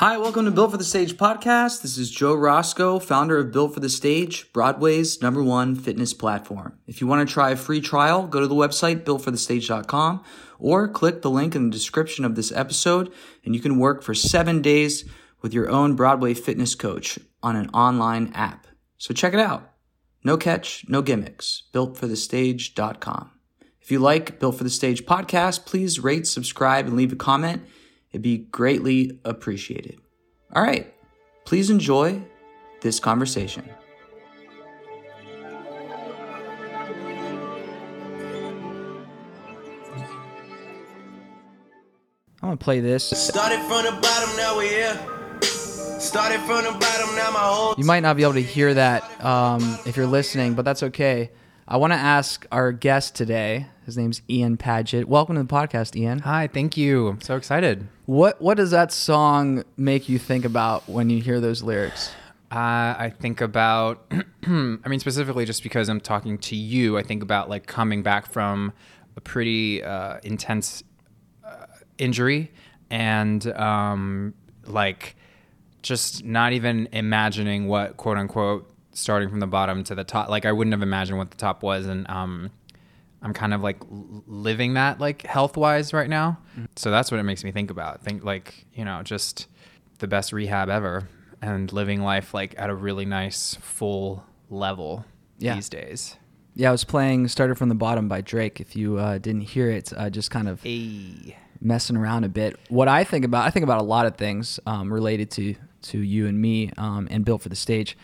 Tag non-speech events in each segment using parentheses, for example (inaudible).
Hi, welcome to Built for the Stage podcast. This is Joe Roscoe, founder of Built for the Stage, Broadway's number one fitness platform. If you want to try a free trial, go to the website builtforthestage.com or click the link in the description of this episode and you can work for seven days with your own Broadway fitness coach on an online app. So check it out. No catch, no gimmicks. Builtforthestage.com. If you like Built for the Stage podcast, please rate, subscribe, and leave a comment. It'd be greatly appreciated. All right, please enjoy this conversation. I'm gonna play this. Started from the bottom, now we here. Started from the bottom, now my whole You might not be able to hear that um, if you're listening, but that's okay. I want to ask our guest today. His name's Ian Paget. Welcome to the podcast, Ian. Hi, thank you. I'm so excited. What What does that song make you think about when you hear those lyrics? Uh, I think about, (clears throat) I mean, specifically just because I'm talking to you, I think about like coming back from a pretty uh, intense uh, injury and um, like just not even imagining what quote unquote starting from the bottom to the top. Like I wouldn't have imagined what the top was, and um, I'm kind of like living that like health wise right now. So that's what it makes me think about. Think like you know just the best rehab ever and living life like at a really nice full level Yeah. these days. Yeah, I was playing "Started from the Bottom" by Drake. If you uh, didn't hear it, uh, just kind of Hey. messing around a bit. What I think about, I think about a lot of things um, related to to you and me, um, and built for the stage.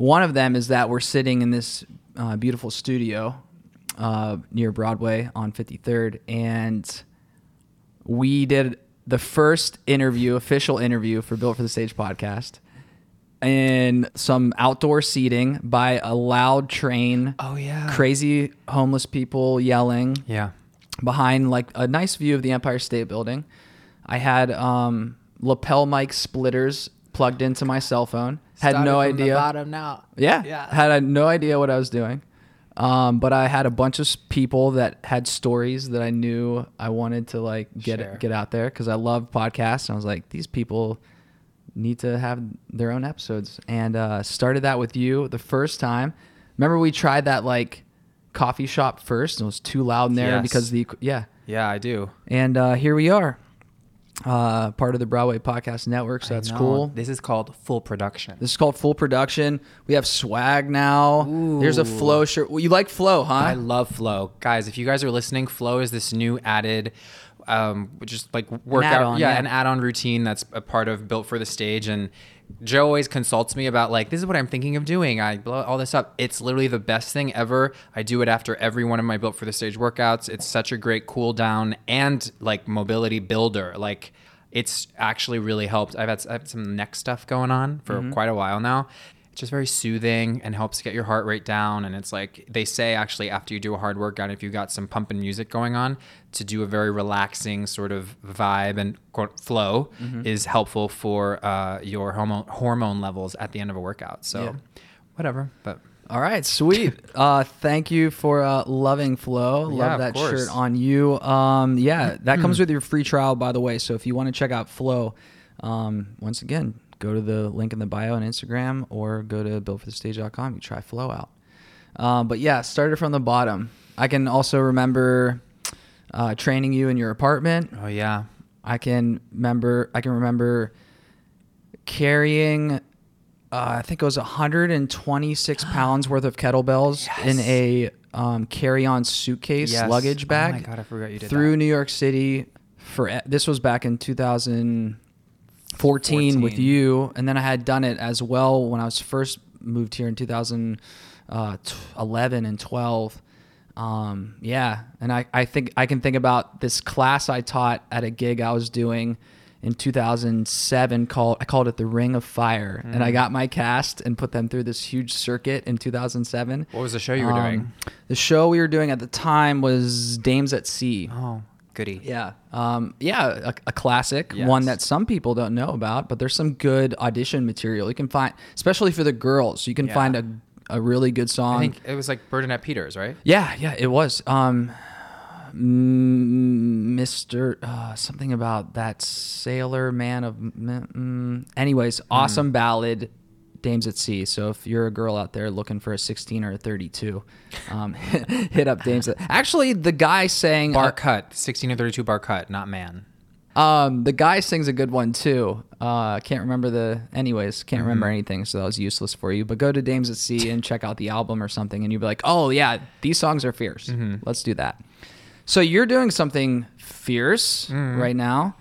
One of them is that we're sitting in this uh, beautiful studio uh, near Broadway on 53rd, and we did the first interview, official interview for Built for the Stage podcast. In some outdoor seating by a loud train. Oh, yeah. Crazy homeless people yelling Yeah. behind like a nice view of the Empire State Building. I had um, lapel mic splitters plugged into my cell phone. Had no idea. bottom now. Yeah, Yeah. Had uh, no idea what I was doing. Um, but I had a bunch of people that had stories that I knew I wanted to like get Share. get out there because I love podcasts. And I was like, these people need to have their own episodes, and uh, started that with you the first time. Remember we tried that like coffee shop first, and it was too loud in there Yes. because the yeah. Yeah, I do. And uh, here we are, uh, part of the Broadway Podcast Network. So that's cool. This is called full production. This is called full production. We have swag now. There's a flow shirt. Well, you like flow, huh? I love Flow, guys. If you guys are listening, Flow is this new added, um, just like workout, yeah, yeah. an add-on routine that's a part of Built for the Stage. And Joe always consults me about like, this is what I'm thinking of doing. I blow all this up. It's literally the best thing ever. I do it after every one of my Built for the Stage workouts. It's such a great cool down and like mobility builder. Like. It's actually really helped. I've had, I've had some neck stuff going on for Mm-hmm. quite a while now. It's just very soothing and helps get your heart rate down. And it's like they say actually after you do a hard workout, if you got some pumping music going on, to do a very relaxing sort of vibe and flow Mm-hmm. is helpful for uh, your hormone hormone levels at the end of a workout. So Yeah. whatever, but All right, sweet. (laughs) uh, thank you for uh, loving Flow. Love of that course. shirt on you. Um, yeah, that comes with your free trial, by the way. So if you want to check out Flow, um, once again, go to the link in the bio on Instagram or go to buildforthestage.com. You try flow out. Uh, but yeah, started from the bottom. I can also remember uh, training you in your apartment. Oh yeah. I can remember. I can remember carrying. Uh, I think it was 126 (gasps) pounds worth of kettlebells yes. in a um, carry-on suitcase yes. luggage bag. Oh my god, I forgot you did through that. New York City for this was back in 2000. 14, 14, with you, and then I had done it as well when I was first moved here in 2011 uh, and 12. Um, yeah, and I, I think I can think about this class I taught at a gig I was doing in 2007 called I called it the Ring of Fire, mm. and I mm. got my cast and put them through this huge circuit in 2007. What was the show you were um, doing? The show we were doing at the time was Dames at Sea. Oh, goody. Yeah. Um, yeah, a, a classic, Yes. one that some people don't know about, but there's some good audition material. You can find, especially for the girls, you can Yeah. find a, a really good song. I think it was like Bernadette Peters, right? yeah, yeah, it was. Um, mm, Mr. Uh, something about that sailor man of. Mm, anyways, awesome ballad, Dames at Sea. So if you're a girl out there looking for a 16 or a 32, um, (laughs) hit up Dames. At, actually, the guy sang Bar uh, cut, sixteen or thirty-two bar cut, not man. Um, the guy sings a good one too. Uh, can't remember the. Anyways, can't remember Mm-hmm. anything, so that was useless for you. But go to Dames at Sea and check out the album or something, and you'll be like, "Oh yeah, these songs are fierce. Mm-hmm. Let's do that." So you're doing something fierce Mm-hmm. right now.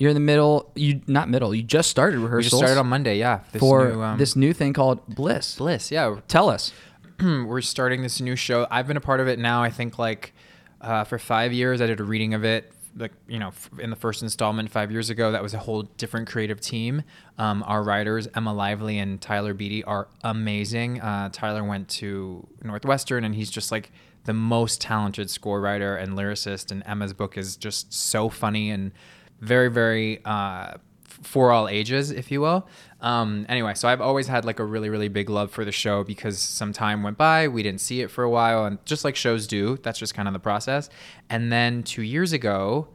You're in the middle. You not middle. You just started We rehearsals just started on Monday, yeah. This for new, um, this new thing called Bliss. Bliss, yeah. Tell us. (clears throat) we're starting this new show. I've been a part of it now. I think like uh, for five years. I did a reading of it. Like you know, in the first installment five years ago, that was a whole different creative team. Um, our writers Emma Lively and Tyler Beattie are amazing. Uh, Tyler went to Northwestern, and he's just like the most talented score writer and lyricist. And Emma's book is just so funny and very, very uh, for all ages, if you will. Um, anyway, so I've always had like a really, really big love for the show because some time went by, we didn't see it for a while, and just like shows do, that's just kind of the process. And then two years ago,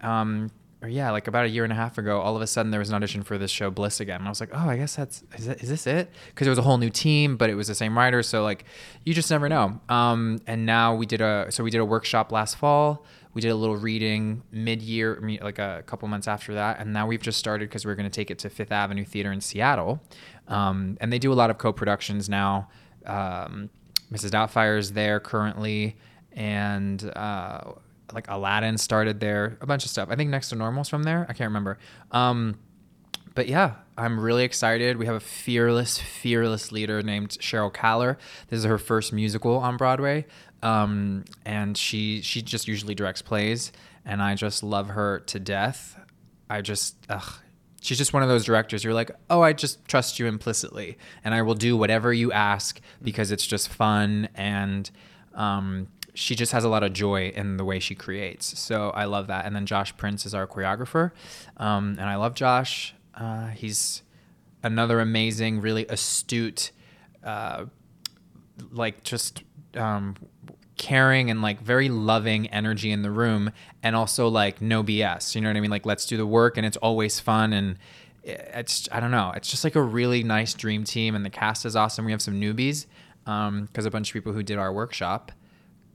um, or yeah, like about a year and a half ago, all of a sudden there was an audition for this show Bliss again, and I was like, oh, I guess that's is, this it? Because it was a whole new team, but it was the same writer, so like you just never know. Um, and now we did a so we did a workshop last fall. We did a little reading mid-year, like a couple months after that, and now we've just started because we're going to take it to Fifth Avenue Theater in Seattle, um, and they do a lot of co-productions now. Um, Mrs. Doubtfire is there currently, and uh, like Aladdin started there, a bunch of stuff. I think Next to Normal's from there. I can't remember. Um, but yeah, I'm really excited. We have a fearless, fearless leader named Sheryl Kaller. This is her first musical on Broadway, um, and she she just usually directs plays, and I just love her to death. I just ugh. She's just one of those directors. You're like, oh, I just trust you implicitly, and I will do whatever you ask because it's just fun and um, she just has a lot of joy in the way she creates. So I love that. And then Josh Prince is our choreographer, um, and I love Josh. Uh, he's another amazing, really astute, uh, like just um, caring and like very loving energy in the room, and also like no BS. You know what I mean? Like let's do the work, and it's always fun and. It's I don't know. It's just like a really nice dream team, and the cast is awesome. We have some newbies because a bunch of people who did our workshop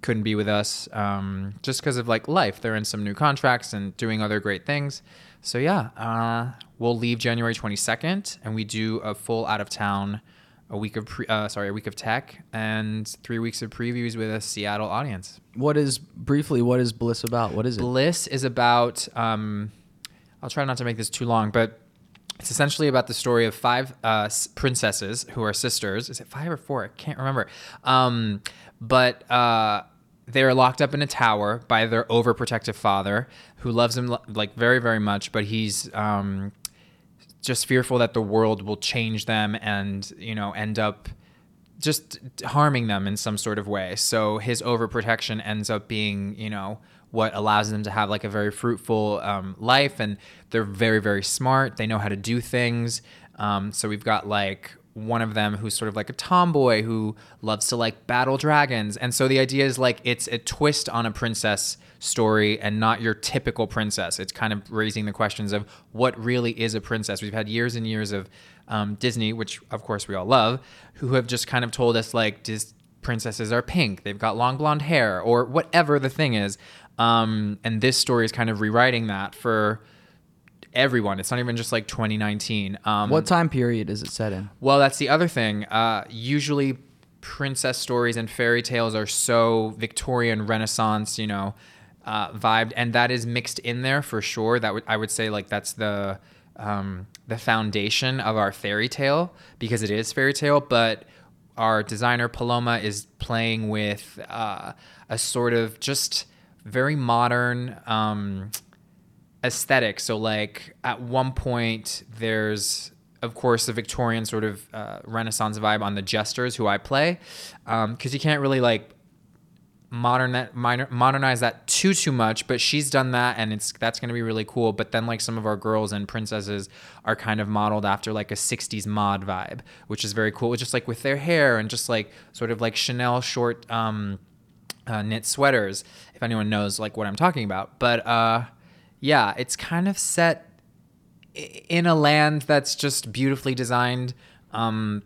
couldn't be with us um, just because of like life. They're in some new contracts and doing other great things. So yeah, uh, we'll leave January 22nd, and we do a full out of town, a week of pre- uh, sorry, a week of tech, and three weeks of previews with a Seattle audience. What is briefly? What is Bliss about? What is it? Bliss is about. Um, I'll try not to make this too long, but it's essentially about the story of five uh, princesses who are sisters. Is it five or four? I can't remember. Um, but uh, they're locked up in a tower by their overprotective father, who loves them like very, very much, but he's um, just fearful that the world will change them and you know end up just harming them in some sort of way. So his overprotection ends up being, you know, what allows them to have like a very fruitful um, life, and they're very, very smart. They know how to do things. Um, so we've got like one of them who's sort of like a tomboy who loves to like battle dragons, and so the idea is like it's a twist on a princess story and not your typical princess. It's kind of raising the questions of what really is a princess. We've had years and years of um, Disney, which of course we all love, who have just kind of told us like Dis- princesses are pink, they've got long blonde hair, or whatever the thing is. Um, and this story is kind of rewriting that for everyone. It's not even just like 2019. Um, What time period is it set in? well, that's the other thing. Uh, usually, princess stories and fairy tales are so Victorian Renaissance, you know, uh, vibed, and that is mixed in there for sure. That would I would say like that's the um, the foundation of our fairy tale because it is fairy tale, but our designer Paloma is playing with uh, a sort of just very modern. Um, aesthetic. So, like, at one point, there's, of course, the Victorian sort of uh, Renaissance vibe on the jesters who I play, because you can't really like modern that minor, modernize that too too much. But she's done that, and it's that's going to be really cool. But then, like, some of our girls and princesses are kind of modeled after like a '60s mod vibe, which is very cool. Just like with their hair and just like sort of like Chanel short. Um, uh, knit sweaters if anyone knows like what i'm talking about but uh yeah it's kind of set in a land that's just beautifully designed um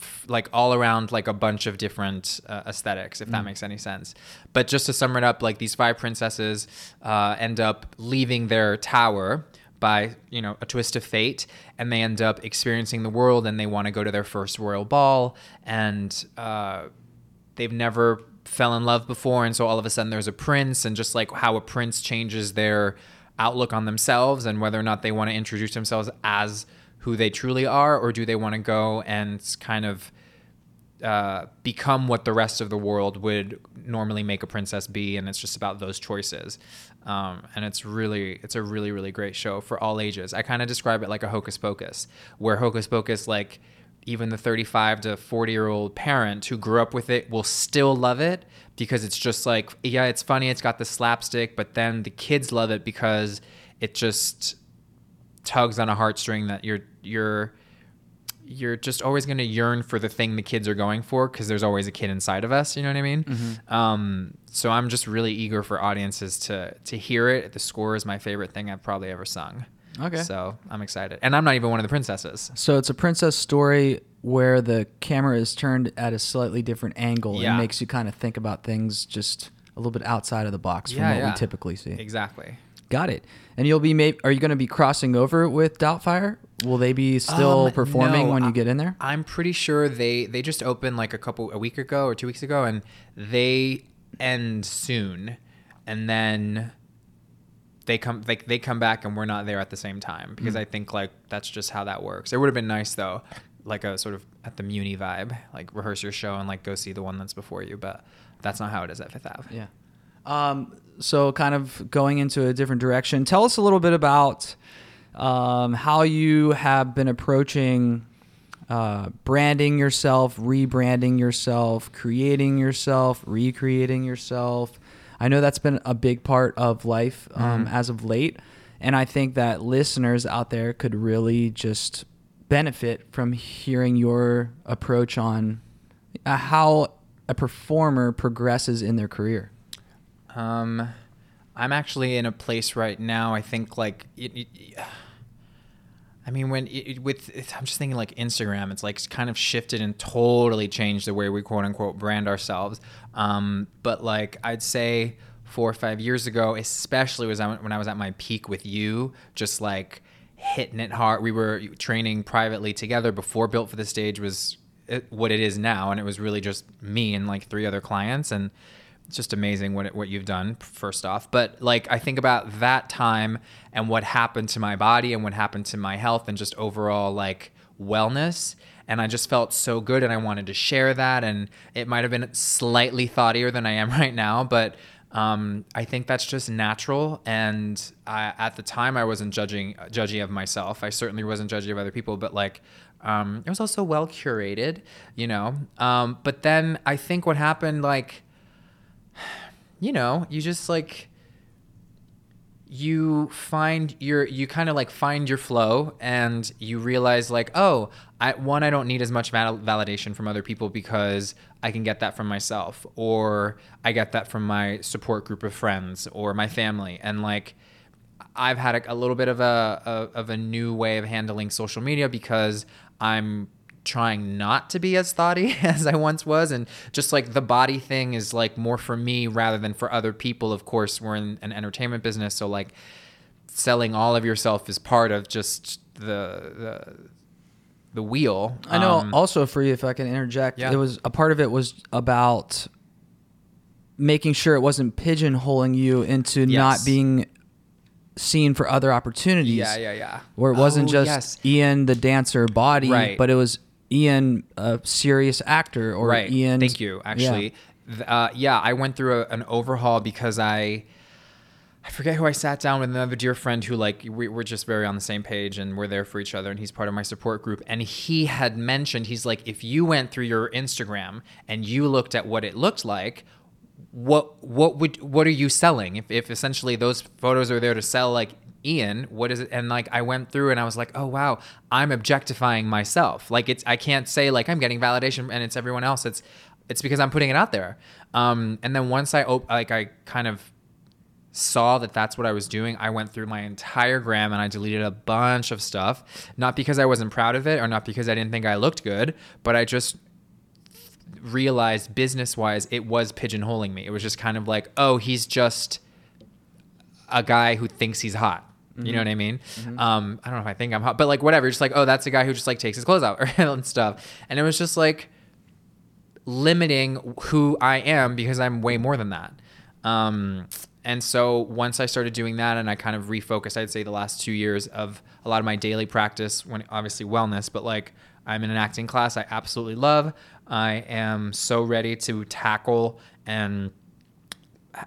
f- like all around like a bunch of different uh, aesthetics if that makes any sense. But just to sum it up like these five princesses uh, end up leaving their tower by you know a twist of fate and they end up experiencing the world and they want to go to their first royal ball and uh, they've never fell in love before and so all of a sudden there's a prince and just like how a prince changes their outlook on themselves and whether or not they want to introduce themselves as who they truly are or do they want to go and kind of uh, become what the rest of the world would normally make a princess be and it's just about those choices. Um, and it's really it's a really really great show for all ages. I kind of describe it like a hocus pocus where hocus pocus like even the 35 to 40 year old parent who grew up with it will still love it because it's just like yeah it's funny it's got the slapstick but then the kids love it because it just tugs on a heartstring that you're you're you're just always going to yearn for the thing the kids are going for because there's always a kid inside of us you know what i mean? Um, so i'm just really eager for audiences to to hear it. The score is my favorite thing i've probably ever sung Okay. so i'm excited and i'm not even one of the princesses So it's a princess story where the camera is turned at a slightly different angle Yeah. and makes you kind of think about things just a little bit outside of the box from Yeah, what yeah. we typically see. exactly Got it. And you'll be ma- are you going to be crossing over with Doubtfire? Will they be still Um, performing no, when you get in there? I'm pretty sure they they just opened like a couple a week ago or two weeks ago, and they end soon, and then they come like they come back and we're not there at the same time because Mm. I think like that's just how that works. It would have been nice though, like a sort of at the Muny vibe, like rehearse your show and like go see the one that's before you, but that's not how it is at Fifth Ave. Yeah. Um, so, kind of going into a different direction, tell us a little bit about um, how you have been approaching uh, branding yourself, rebranding yourself, creating yourself, recreating yourself. I know that's been a big part of life um, as of late. And I think that listeners out there could really just benefit from hearing your approach on uh, how a performer progresses in their career. Um, I'm actually in a place right now. I think like it, it, I mean, when it, it- with it, I'm just thinking like Instagram, it's like kind of shifted and totally changed the way we quote unquote brand ourselves. Um, but like I'd say four or five years ago, especially was I- when I was at my peak with you, just like hitting it hard. We were training privately together before Built for the Stage was what it is now, and it was really just me and like three other clients and it's just amazing what what you've done first off but like i think about that time and what happened to my body and what happened to my health and just overall like wellness and i just felt so good and i wanted to share that and it might have been slightly thoughtier than i am (laughs) right now but um, I think that's just natural, and I, at the time I wasn't judging judgy of myself. I certainly wasn't judgy of other people, but like um, it was also well curated, you know. Um, but then I think what happened, like you know, you just like you find your you kind of like find your flow and you realize like oh I one I don't need as much val- validation from other people because I can get that from myself or I get that from my support group of friends or my family. And like I've had a, a little bit of a, a of a new way of handling social media because I'm trying not to be as thoughty (laughs) as I once was. And just like the body thing is like more for me rather than for other people. Of course, we're in an entertainment business. So like selling all of yourself is part of just the, the, the wheel. I know. Um, also, for you, if I can interject, Yeah. it was a part of it was about making sure it wasn't pigeonholing you into Yes. not being seen for other opportunities. Yeah, yeah, yeah. Where it wasn't Oh, just yes. Ian the dancer body, Right. but it was Ian a serious actor or right. Ian. Thank you. Actually, Th- uh, yeah, I went through a, an overhaul because I. I forget who I sat down with another dear friend who like we, we're just very on the same page and we're there for each other and he's part of my support group and he had mentioned he's like if you went through your Instagram and you looked at what it looked like what what would what are you selling if, if essentially those photos are there to sell like Ian what is it and like I went through and I was like oh wow I'm objectifying myself like it's I can't say like I'm getting validation and it's everyone else it's it's because I'm putting it out there um and then once I op- like I kind of saw that that's what I was doing, I went through my entire gram and I deleted a bunch of stuff. Not because I wasn't proud of it or not because I didn't think I looked good, but I just realized business wise it was pigeonholing me. It was just kind of like, oh, he's just a guy who thinks he's hot. You know what I mean? Um, I don't know if I think I'm hot, but like whatever. Just like, oh, that's a guy who just like takes his clothes out (laughs) and stuff. And it was just like limiting who I am because I'm way more than that. Um, and so once I started doing that and I kind of refocused, I'd say the last two years of a lot of my daily practice, when obviously wellness, but like I'm in an acting class I absolutely love. I am so ready to tackle and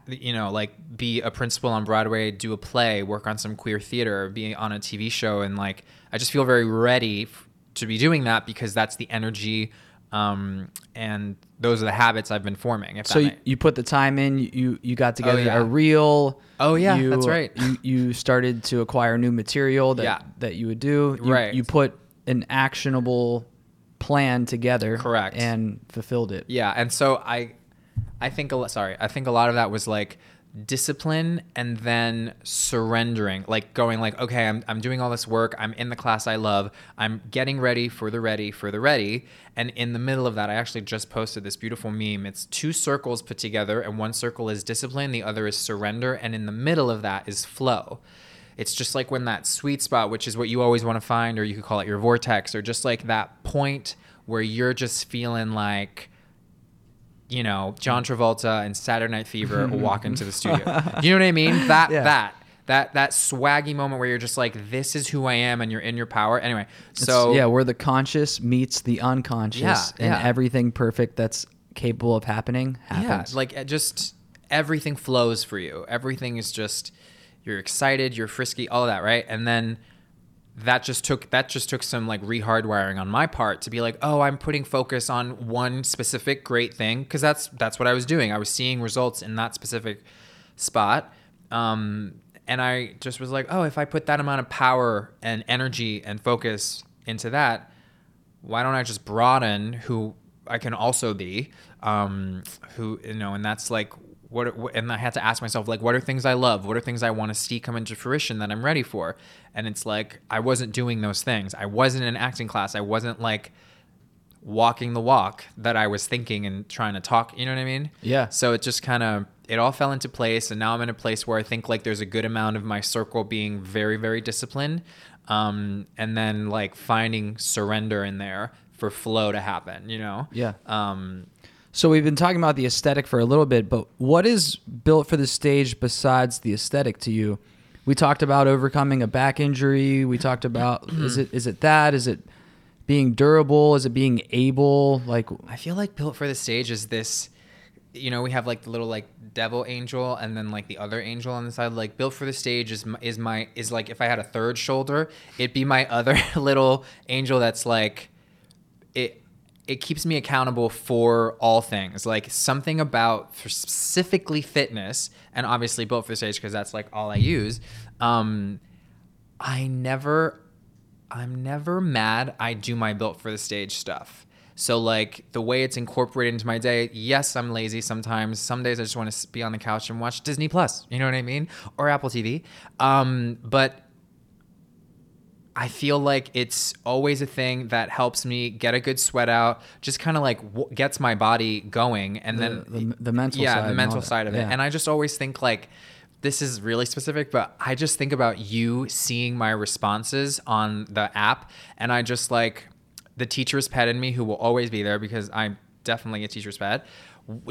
you know, like be a principal on Broadway, do a play, work on some queer theater, be on a TV show, and like I just feel very ready f- to be doing that because that's the energy, um, and those are the habits I've been forming. If So you, you put the time in. You you got together yeah. a reel. Oh, yeah, you, that's right. You, you started to acquire new material that Yeah. that you would do. You, Right. You put an actionable plan together. Correct. And fulfilled it. Yeah, and so I, I think a lot. Sorry, I think a lot of that was like discipline and then surrendering, like going like, okay, I'm I'm doing all this work. I'm in the class I love. I'm getting ready for the ready for the ready. And in the middle of that, I actually just posted this beautiful meme. It's two circles put together, and one circle is discipline, the other is surrender, and in the middle of that is flow. It's just like when that sweet spot, which is what you always want to find, or you could call it your vortex, or just like that point where you're just feeling like, you know, mm. John Travolta and Saturday Night Fever (laughs) walk into the studio. You know what I mean? That Yeah. that that that swaggy moment where you're just like, this is who I am, and you're in your power. Anyway, It's- so yeah, where the conscious meets the unconscious, Yeah, and yeah. everything perfect that's capable of happening yeah, happens. like it just everything flows for you. Everything is just you're excited, you're frisky, all of that, right? And then that just took that just took some like rehardwiring on my part to be like, oh, I'm putting focus on one specific great thing because that's that's what I was doing. I was seeing results in that specific spot. Um, and I just was like, oh, if I put that amount of power and energy and focus into that, why don't I just broaden who I can also be? Um, who you know, and that's like what, what- and I had to ask myself like, what are things I love? What are things I want to see come into fruition that I'm ready for? And it's like I wasn't doing those things. I wasn't in acting class. I wasn't like walking the walk that I was thinking and trying to talk. You know what I mean? Yeah. So it just kind of it all fell into place, and now I'm in a place where I think like there's a good amount of my circle being very very disciplined, um, and then like finding surrender in there for flow to happen. You know? Yeah. Um, So we've been talking about the aesthetic for a little bit, but what is built for the stage besides the aesthetic to you? We talked about overcoming a back injury. We talked about (clears throat) is it is it that? Is it being durable? Is it being able? Like I feel like built for the stage is this. You know, we have like the little like devil angel, and then like the other angel on the side. Like built for the stage is my, is my is like if I had a third shoulder, it'd be my (laughs) other little angel that's like it it keeps me accountable for all things like something about specifically fitness and obviously built for the stage because that's like all i use um i never i'm never mad i do my built for the stage stuff. So like the way it's incorporated into my day yes i'm lazy sometimes. Some days i just want to be on the couch and watch disney plus you know what i mean? Or apple tv um but I feel like it's always a thing that helps me get a good sweat out, just kind of like w- gets my body going, and then the- the mental yeah, side the mental side of it. Yeah. And I just always think like this is really specific, but I just think about you seeing my responses on the app, and I just like the teacher's pet in me who will always be there because I'm definitely a teacher's pet.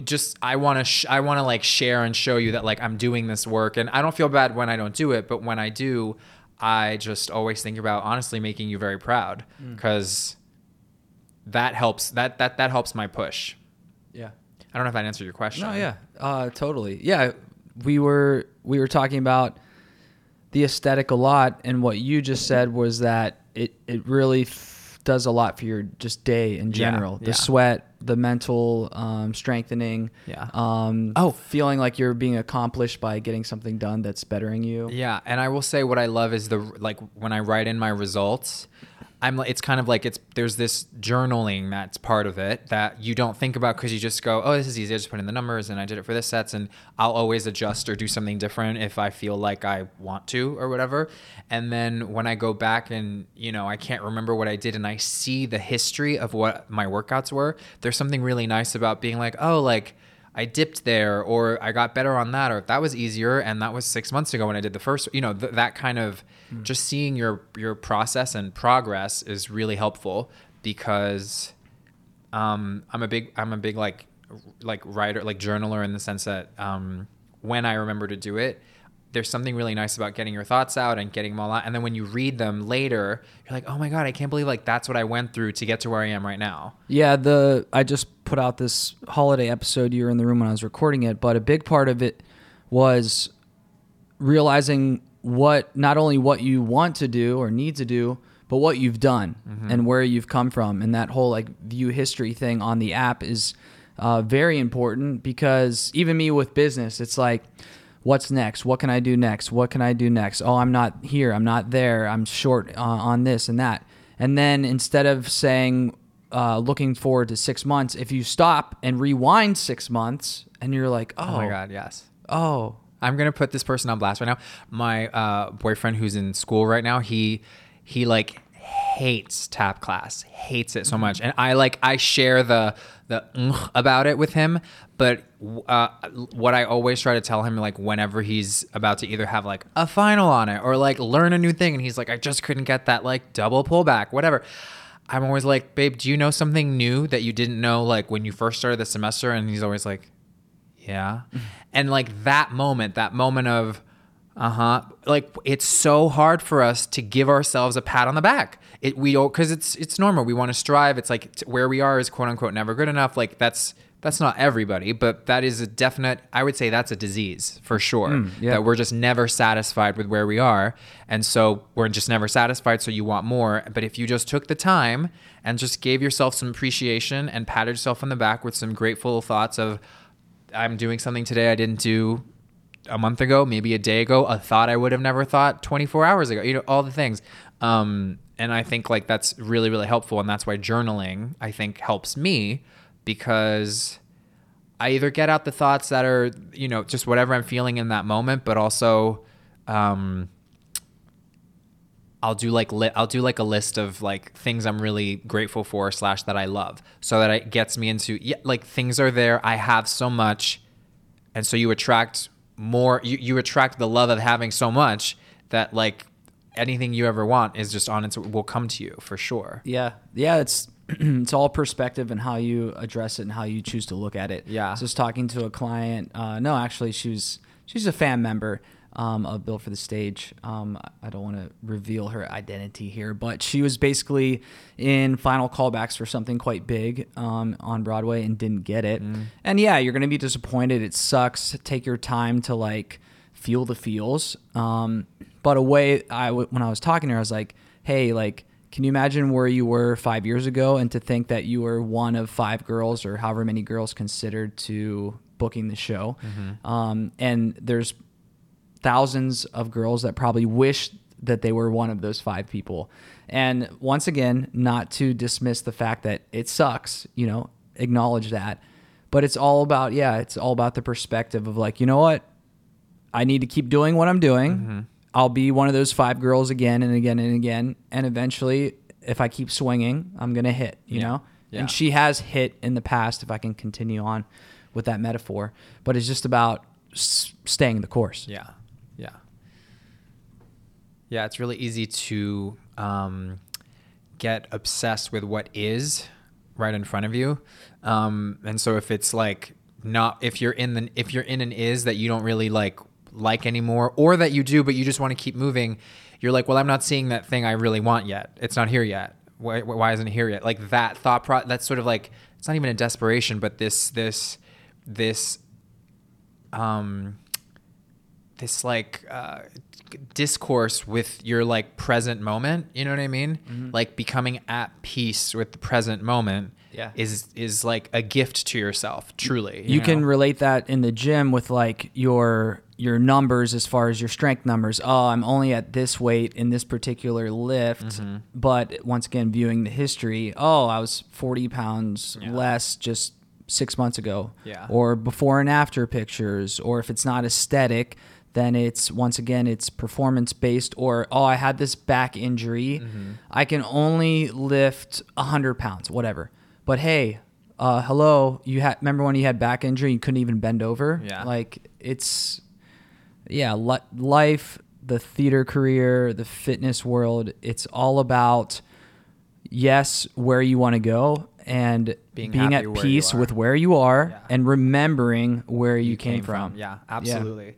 Just I want to sh- I want to like share and show you that like I'm doing this work, and I don't feel bad when I don't do it, but when I do, I just always think about honestly making you very proud Mm. because that helps that that that helps my push. Yeah. I don't know if that answered your question. No, yeah, uh, totally. Yeah, we were we were talking about the aesthetic a lot, and what you just said was that it it really f- does a lot for your just day in Yeah, general. The yeah. sweat, the mental um, strengthening. Yeah. Um, Oh. feeling like you're being accomplished by getting something done that's bettering you. Yeah, and I will say what I love is the like when I write in my results, I'm it's kind of like it's there's this journaling that's part of it that you don't think about because you just go, oh, this is easy. I just put in the numbers and I did it for this sets, and I'll always adjust or do something different if I feel like I want to or whatever. And then when I go back and you know I can't remember what I did and I see the history of what my workouts were, there's something really nice about being like, oh, like. I dipped there, or I got better on that, or that was easier, and that was six months ago when I did the first. You know, th- that kind of just seeing your your process and progress is really helpful because um, I'm a big I'm a big like like writer like journaler in the sense that um, when I remember to do it, there's something really nice about getting your thoughts out and getting them all out, and then when you read them later, you're like, oh my god, I can't believe like that's what I went through to get to where I am right now. Yeah, the I just put out this holiday episode. You were in the room when I was recording it, but a big part of it was realizing what not only what you want to do or need to do, but what you've done and where you've come from. And that whole like view history thing on the app is uh, very important because even me with business, it's like, what's next? What can I do next? What can I do next? Oh, I'm not here. I'm not there. I'm short uh, on this and that. And then instead of saying, uh, looking forward to six months, if you stop and rewind six months and you're like, oh, Oh my god, yes. oh, I'm gonna put this person on blast right now. My uh, boyfriend, who's in school right now, he he like hates tap class, hates it so much, and I like I share the the about it with him. But uh, what I always try to tell him, like whenever he's about to either have like a final on it or like learn a new thing, and he's like, I just couldn't get that like double pullback, whatever. I'm always like, babe, do you know something new that you didn't know like when you first started the semester? And he's always like, yeah. and like that moment, that moment of, uh huh, like it's so hard for us to give ourselves a pat on the back. It we don't because it's it's normal. We want to strive. It's like t- where we are is quote unquote never good enough. Like that's that's not everybody, but that is a definite. I would say that's a disease for sure. yeah. That we're just never satisfied with where we are, and so we're just never satisfied. So you want more. But if you just took the time and just gave yourself some appreciation and patted yourself on the back with some grateful thoughts of I'm doing something today I didn't do a month ago, maybe a day ago, a thought I would have never thought 24 hours ago, you know, all the things. Um, and I think like that's really, really helpful. And that's why journaling, I think, helps me because I either get out the thoughts that are, you know, just whatever I'm feeling in that moment, but also, um, I'll do like li- I'll do like a list of like things I'm really grateful for slash that I love, so that it gets me into yeah, like things are there. I have so much, and so you attract more. You you attract the love of having so much that like anything you ever want is just on its will come to you for sure. Yeah, yeah. It's (clears throat) it's all perspective and how you address it and how you choose to look at it. Yeah. I was just talking to a client. Uh, no, actually, she was she's a fan member um, of Built for the Stage. Um, I don't want to reveal her identity here, but she was basically in final callbacks for something quite big um, on Broadway and didn't get it. And yeah, you're gonna be disappointed. It sucks. Take your time to like feel the feels. Um, but a way I w- when I was talking to her, I was like, hey, like, can you imagine where you were five years ago, and to think that you were one of five girls or however many girls considered to booking the show, um, and there's thousands of girls that probably wish that they were one of those five people. And once again, not to dismiss the fact that it sucks, you know, acknowledge that. But it's all about, yeah, it's all about the perspective of like, you know what? I need to keep doing what I'm doing. Mm-hmm. I'll be one of those five girls again and again and again, and eventually, if I keep swinging, I'm gonna hit. You Yeah. know, Yeah. and she has hit in the past. If I can continue on with that metaphor, but it's just about s- staying the course. Yeah, yeah, yeah. It's really easy to um, get obsessed with what is right in front of you, um, and so if it's like not if you're in the if you're in an is that you don't really like like anymore, or that you do but you just want to keep moving, you're like, well, I'm not seeing that thing I really want yet. It's not here yet. Why, why isn't it here yet? Like that thought pro. That's sort of like it's not even a desperation, but this this this um this like uh, discourse with your like present moment you know what i mean like becoming at peace with the present moment Yeah. is is like a gift to yourself truly you know? can relate that in the gym with like your your numbers as far as your strength numbers. Oh, I'm only at this weight in this particular lift, Mm-hmm. but once again, viewing the history, oh, I was 40 pounds less just six months ago. Yeah. Or before and after pictures, or if it's not aesthetic, then it's once again it's performance based. Or oh, I had this back injury, Mm-hmm. I can only lift 100 pounds, whatever. But hey, uh, hello, you had remember when you had back injury, you couldn't even bend over. Yeah. like it's yeah, li- life, the theater career, the fitness world. It's all about yes, where you want to go and Being being, at peace you with where you are Yeah. and remembering where you, came, from. yeah absolutely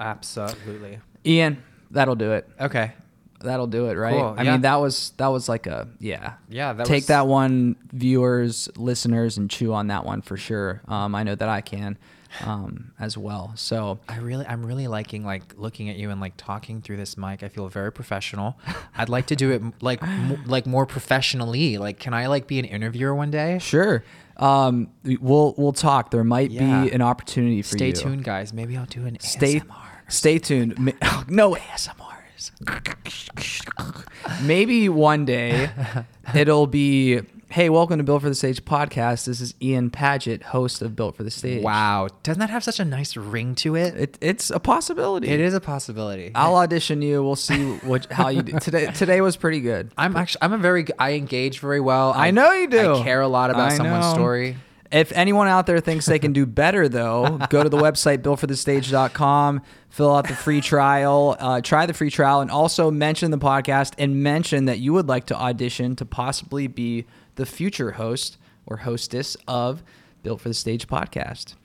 absolutely Ian, that'll do it. okay That'll do it, right? Cool, I yeah. mean, that was that was like a yeah. Yeah, that Take was- that one, viewers, listeners, and chew on that one for sure. Um, I know that I can, um, as well. So I really, I'm really liking like looking at you and like talking through this mic. I feel very professional. I'd like to do it like, m- like more professionally. Like, can I like be an interviewer one day? sure, um, we'll we'll talk. There might Yeah. be an opportunity for Stay you. tuned, guys. Maybe I'll do an Stay ASMR. Stay tuned. (laughs) Oh, no ASMRs. Maybe one day (laughs) it'll be. Hey, welcome to Built for the Stage podcast. This is Ian Paget, host of Built for the Stage. Wow, doesn't that have such a nice ring to it? It, it's a possibility. It is a possibility. I'll audition you. We'll see what how you do. (laughs) Today today was pretty good. I'm actually, I'm a very, I engage very well. I know you do. I care a lot about I someone's know. story. If anyone out there thinks they can do better, though, go to the website builtforthestage.com, fill out the free trial, uh, try the free trial, and also mention the podcast and mention that you would like to audition to possibly be the future host or hostess of Built for the Stage podcast.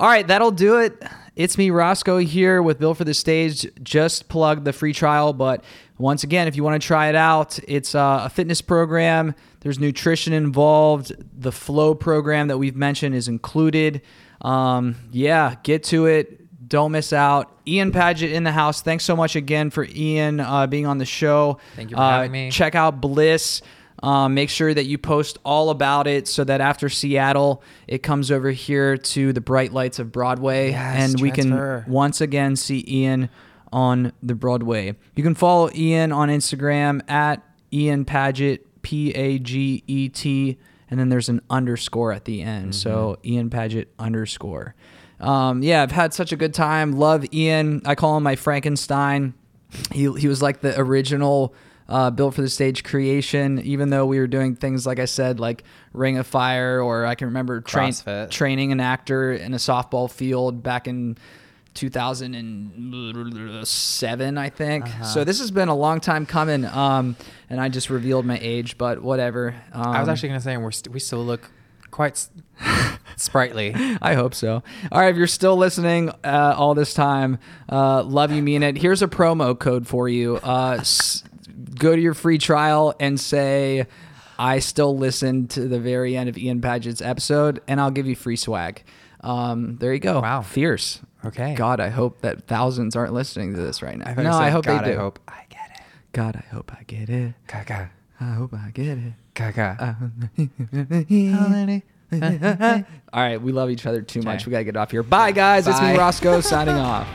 All right, that'll do it. It's me, Roscoe, here with Built for the Stage. Just plug the free trial, but once again, if you want to try it out, it's uh, a fitness program. There's nutrition involved. The flow program that we've mentioned is included. Um, yeah, get to it. Don't miss out. Ian Paget in the house. Thanks so much again for Ian uh, being on the show. Thank you for Uh, having me. Check out Bliss. Um, make sure that you post all about it so that after Seattle, it comes over here to the bright lights of Broadway, Yes, and we can once again see Ian on the Broadway. You can follow Ian on Instagram at Ian Paget, P A G E T, and then there's an underscore at the end. So Ian Paget underscore. Um, yeah, I've had such a good time. Love Ian. I call him my Frankenstein. He he was like the original. Uh, built for the stage creation, even though we were doing things like I said, like Ring of Fire, or I can remember train, training an actor in a softball field back in 2007, I think. Uh-huh. So this has been a long time coming, um, and I just revealed my age, but whatever. Um, I was actually gonna say we're st- we still look quite s- (laughs) sprightly. I hope so. All right, if you're still listening uh, all this time, uh, love you, mean it. Here's a promo code for you. Uh, s- go to your free trial and say, I still listen to the very end of Ian Paget's episode, and I'll give you free swag. Um, there you go. Wow. Fierce. Okay. God, I hope that thousands aren't listening to this right now. I no, I hope God, they do. I hope I get it. God, I hope I get it. Gaga. I hope I get it. Gaga. All right, we love each other too much. Okay. We gotta get off here. Bye, guys. It's me, Bye. Roscoe, (laughs) signing off.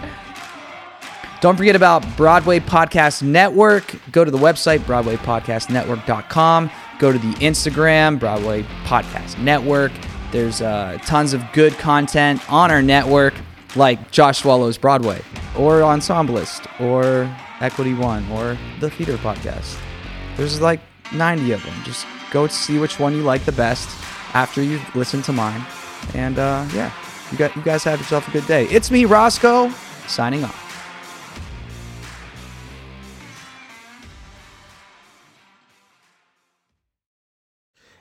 Don't forget about Broadway Podcast Network. Go to the website, BroadwayPodcastNetwork.com. Go to the Instagram, Broadway Podcast Network. There's uh, tons of good content on our network, like Josh Swallow's Broadway, or Ensemblist, or Equity One or the Theater Podcast. There's like 90 of them. Just go see which one you like the best after you listen to mine. And uh, yeah, you got you guys have yourself a good day. It's me, Roscoe, signing off.